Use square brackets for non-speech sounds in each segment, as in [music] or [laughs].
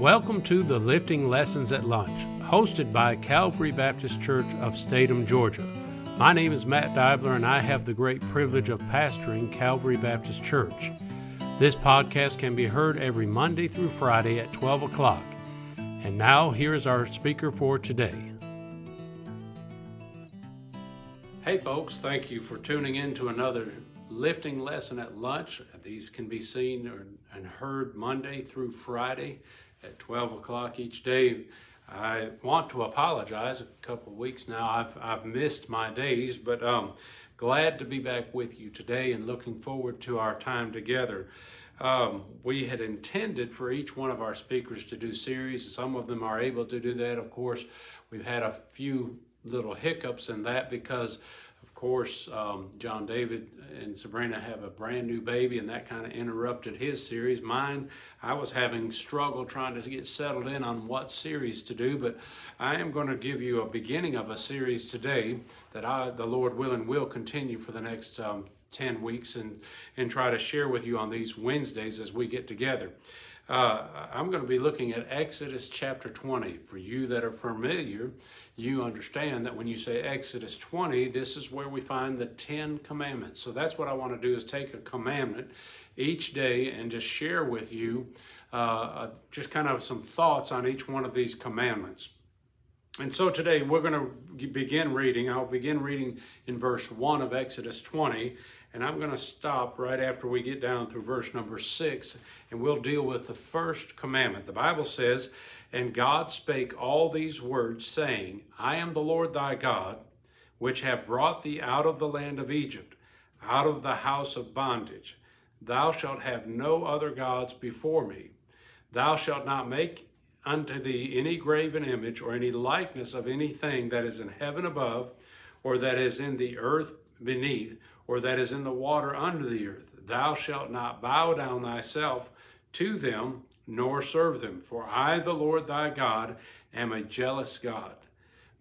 Welcome to the Lifting Lessons at Lunch, hosted by Calvary Baptist Church of Statham, Georgia. My name is Matt Dibler, and I have the great privilege of pastoring Calvary Baptist Church. This podcast can be heard every Monday through Friday at 12 o'clock. And now, here is our speaker for today. Hey, folks, thank you for tuning in to another lifting lesson at lunch. These can be seen and heard Monday through Friday at 12 o'clock each day. I want to apologize. A couple of weeks now, I've, I've missed my days, but um, glad to be back with you today and looking forward to our time together. Um, we had intended for each one of our speakers to do series. And some of them are able to do that. Of course, we've had a few little hiccups in that because course, um, John David and Sabrina have a brand new baby, and that kind of interrupted his series. Mine, I was having struggle trying to get settled in on what series to do, but I am going to give you a beginning of a series today that I, the Lord willing, will continue for the next um, 10 weeks and, and try to share with you on these Wednesdays as we get together. Uh, I'm going to be looking at Exodus chapter 20. For you that are familiar, you understand that when you say Exodus 20, this is where we find the Ten Commandments. So that's what I want to do is take a commandment each day and just share with you uh, uh just kind of some thoughts on each one of these commandments. And so today we're going to begin reading. I'll begin reading in verse 1 of Exodus 20, and I'm going to stop right after we get down through verse number 6, and we'll deal with the first commandment. The Bible says, And God spake all these words, saying, I am the Lord thy God, which have brought thee out of the land of Egypt, out of the house of bondage. Thou shalt have no other gods before me. Thou shalt not make unto thee any graven image or any likeness of anything that is in heaven above, or that is in the earth beneath, or that is in the water under the earth. Thou shalt not bow down thyself to them, nor serve them. For I, the Lord thy God, am a jealous God,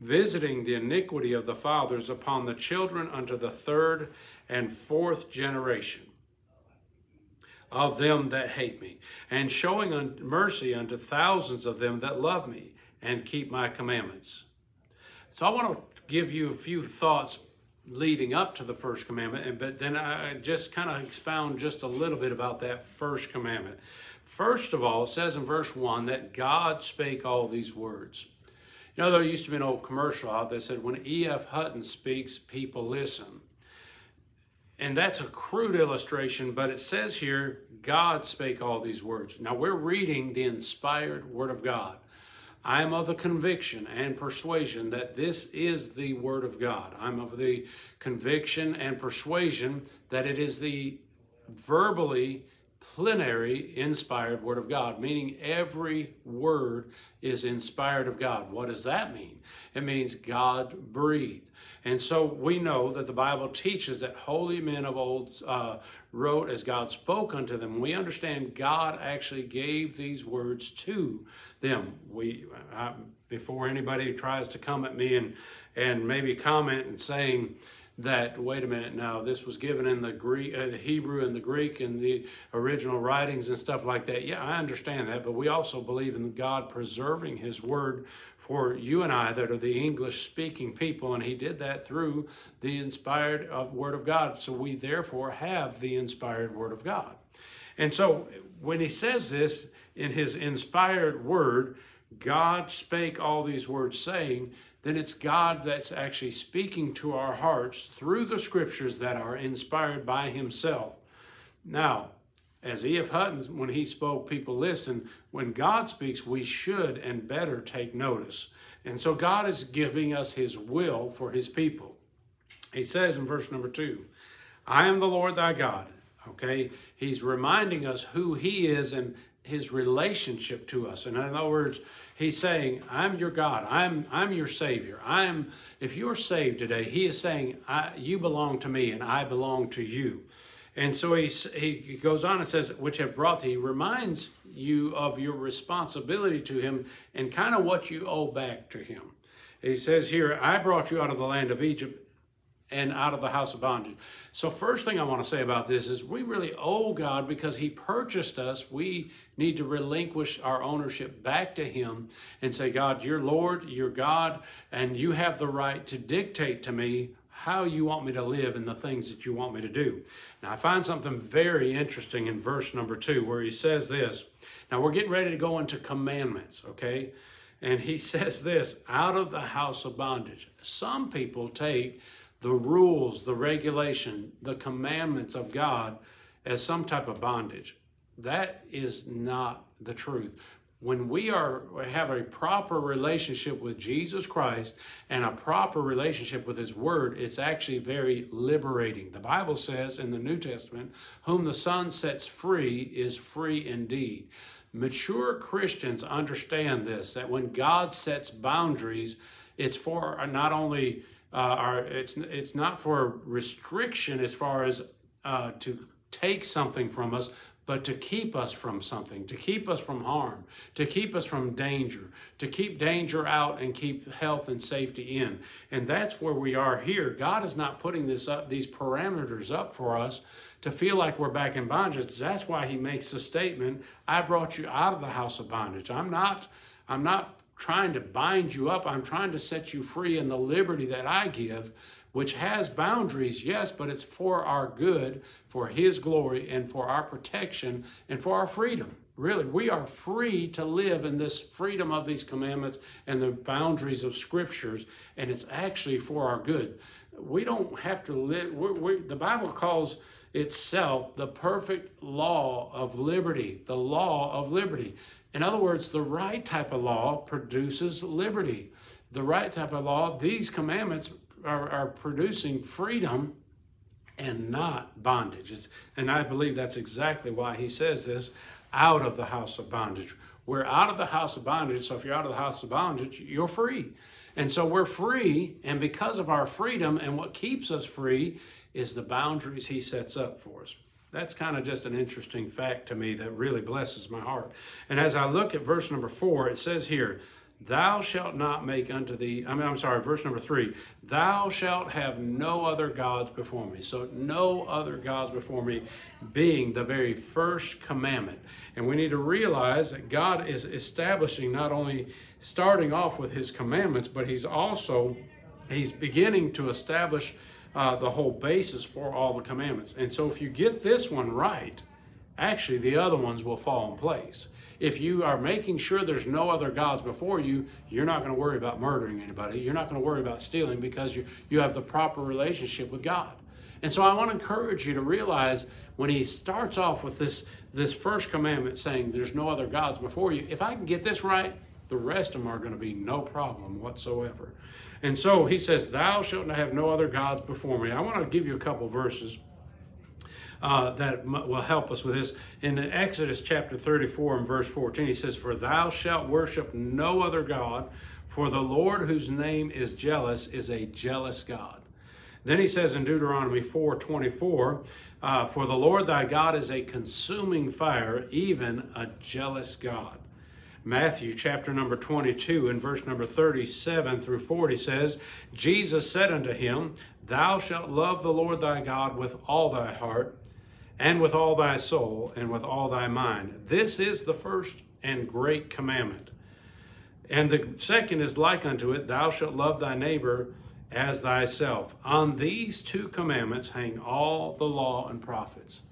visiting the iniquity of the fathers upon the children unto the third and fourth generation of them that hate me, and showing mercy unto thousands of them that love me and keep my commandments. So I want to give you a few thoughts leading up to the first commandment, and but then I just kind of expound just a little bit about that first commandment. First of all, it says in verse one that God spake all these words. You know, there used to be an old commercial out that said, "When E.F. Hutton speaks, people listen." And that's a crude illustration, but it says here, God spake all these words. Now we're reading the inspired Word of God. I am of the conviction and persuasion that this is the Word of God. I'm of the conviction and persuasion that it is the verbally plenary inspired word of God, meaning every word is inspired of God. What does that mean? It means God breathed. And so we know that the Bible teaches that holy men of old uh, wrote as God spoke unto them. We understand God actually gave these words to them. We, I, before anybody tries to come at me and, and maybe comment and saying, that wait a minute now this was given in the greek uh, the hebrew and the greek and the original writings and stuff like that. Yeah i understand that but we also believe in god preserving his word for you and i that are the english speaking people and he did that through the inspired uh, word of god. So we therefore have the inspired word of god. And so when he says this in his inspired word god spake all these words saying then it's God that's actually speaking to our hearts through the scriptures that are inspired by Himself. Now, as E.F. Hutton, when he spoke, people listen. When God speaks, we should and better take notice. And so God is giving us His will for His people. He says in verse number two, I am the Lord thy God. Okay, he's reminding us who he is and his relationship to us. And in other words, he's saying, I'm your God. I'm, I'm your Savior. I'm, if you're saved today, he is saying, you belong to me and I belong to you. And so he, he goes on and says, which have brought thee, he reminds you of your responsibility to him and kind of what you owe back to him. He says here, I brought you out of the land of Egypt and out of the house of bondage. So, first thing I want to say about this is we really owe God because He purchased us. We need to relinquish our ownership back to Him and say, God, you're Lord, you're God, and you have the right to dictate to me how you want me to live and the things that you want me to do. Now, I find something very interesting in verse number two where He says this. Now, we're getting ready to go into commandments, okay? And He [laughs] says this out of the house of bondage. Some people take the rules, the regulation, the commandments of God as some type of bondage. That is not the truth. When we are have a proper relationship with Jesus Christ and a proper relationship with his word, it's actually very liberating. The Bible says in the New Testament, whom the Son sets free is free indeed. Mature Christians understand this that when God sets boundaries, it's for not only uh, are it's it's not for restriction as far as uh, to take something from us, but to keep us from something, to keep us from harm, to keep us from danger, to keep danger out and keep health and safety in. And that's where we are here. God is not putting this up, these parameters up for us to feel like we're back in bondage. That's why he makes the statement, I brought you out of the house of bondage. I'm not, I'm not trying to bind you up. I'm trying to set you free in the liberty that I give, which has boundaries, yes, but it's for our good, for His glory, and for our protection and for our freedom. Really, we are free to live in this freedom of these commandments and the boundaries of scriptures, and it's actually for our good. We don't have to live, we we the Bible calls itself the perfect law of liberty, the law of liberty. In other words, the right type of law produces liberty. The right type of law, these commandments are, are producing freedom and not bondage. It's, and I believe that's exactly why he says this out of the house of bondage. We're out of the house of bondage, so if you're out of the house of bondage, you're free. And so we're free, and because of our freedom and what keeps us free is the boundaries he sets up for us. That's kind of just an interesting fact to me that really blesses my heart. And as I look at verse number four, it says here, Thou shalt not make unto thee, I mean, I'm sorry, verse number three, thou shalt have no other gods before me. So, no other gods before me being the very first commandment. And we need to realize that God is establishing not only starting off with his commandments, but he's also, he's beginning to establish uh, the whole basis for all the commandments. And so if you get this one right, actually the other ones will fall in place. If you are making sure there's no other gods before you, you're not going to worry about murdering anybody. You're not going to worry about stealing because you, you have the proper relationship with God. And so I want to encourage you to realize when he starts off with this, this first commandment saying there's no other gods before you, if I can get this right, the rest of them are going to be no problem whatsoever. And so he says, Thou shalt not have no other gods before me. I want to give you a couple verses. Uh, that will help us with this. In Exodus chapter 34 and verse 14, he says, For thou shalt worship no other God, for the Lord whose name is jealous is a jealous God. Then he says in Deuteronomy 4:24, uh, "For the Lord thy God is a consuming fire, even a jealous God." Matthew chapter number 22 and verse number 37 through 40 says, Jesus said unto him, Thou shalt love the Lord thy God with all thy heart, and with all thy soul, and with all thy mind. This is the first and great commandment. And the second is like unto it, Thou shalt love thy neighbor as thyself. On these two commandments hang all the law and prophets.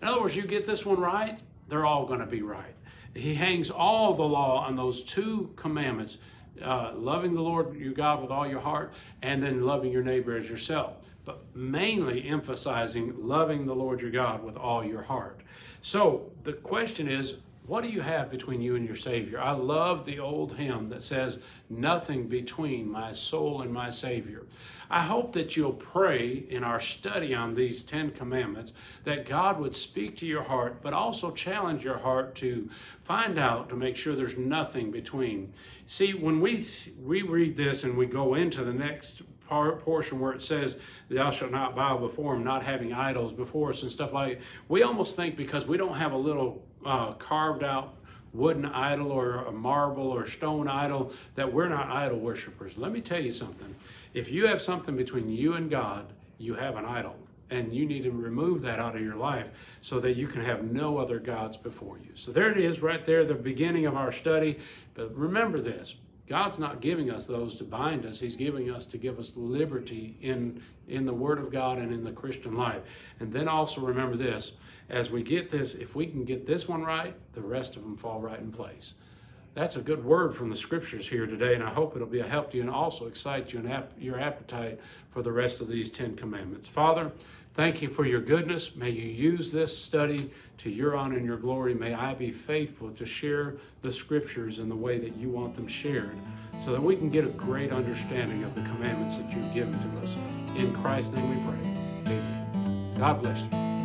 In other words, you get this one right, they're all going to be right. He hangs all the law on those two commandments uh, loving the Lord your God with all your heart, and then loving your neighbor as yourself. But mainly emphasizing loving the Lord your God with all your heart. So the question is, what do you have between you and your Savior? I love the old hymn that says, Nothing between my soul and my Savior. I hope that you'll pray in our study on these Ten Commandments that God would speak to your heart, but also challenge your heart to find out to make sure there's nothing between. See, when we, we read this and we go into the next portion where it says, Thou shalt not bow before him, not having idols before us and stuff like we almost think because we don't have a little uh, carved out wooden idol or a marble or stone idol that we're not idol worshipers. Let me tell you something. If you have something between you and God, you have an idol and you need to remove that out of your life so that you can have no other gods before you. So there it is right there, the beginning of our study. But remember this God's not giving us those to bind us. He's giving us to give us liberty in, in the Word of God and in the Christian life. And then also remember this as we get this, if we can get this one right, the rest of them fall right in place. That's a good word from the scriptures here today, and I hope it'll be a help to you and also excite you and ap- your appetite for the rest of these Ten Commandments. Father, thank you for your goodness. May you use this study to your honor and your glory. May I be faithful to share the scriptures in the way that you want them shared so that we can get a great understanding of the commandments that you've given to us. In Christ's name we pray. Amen. God bless you.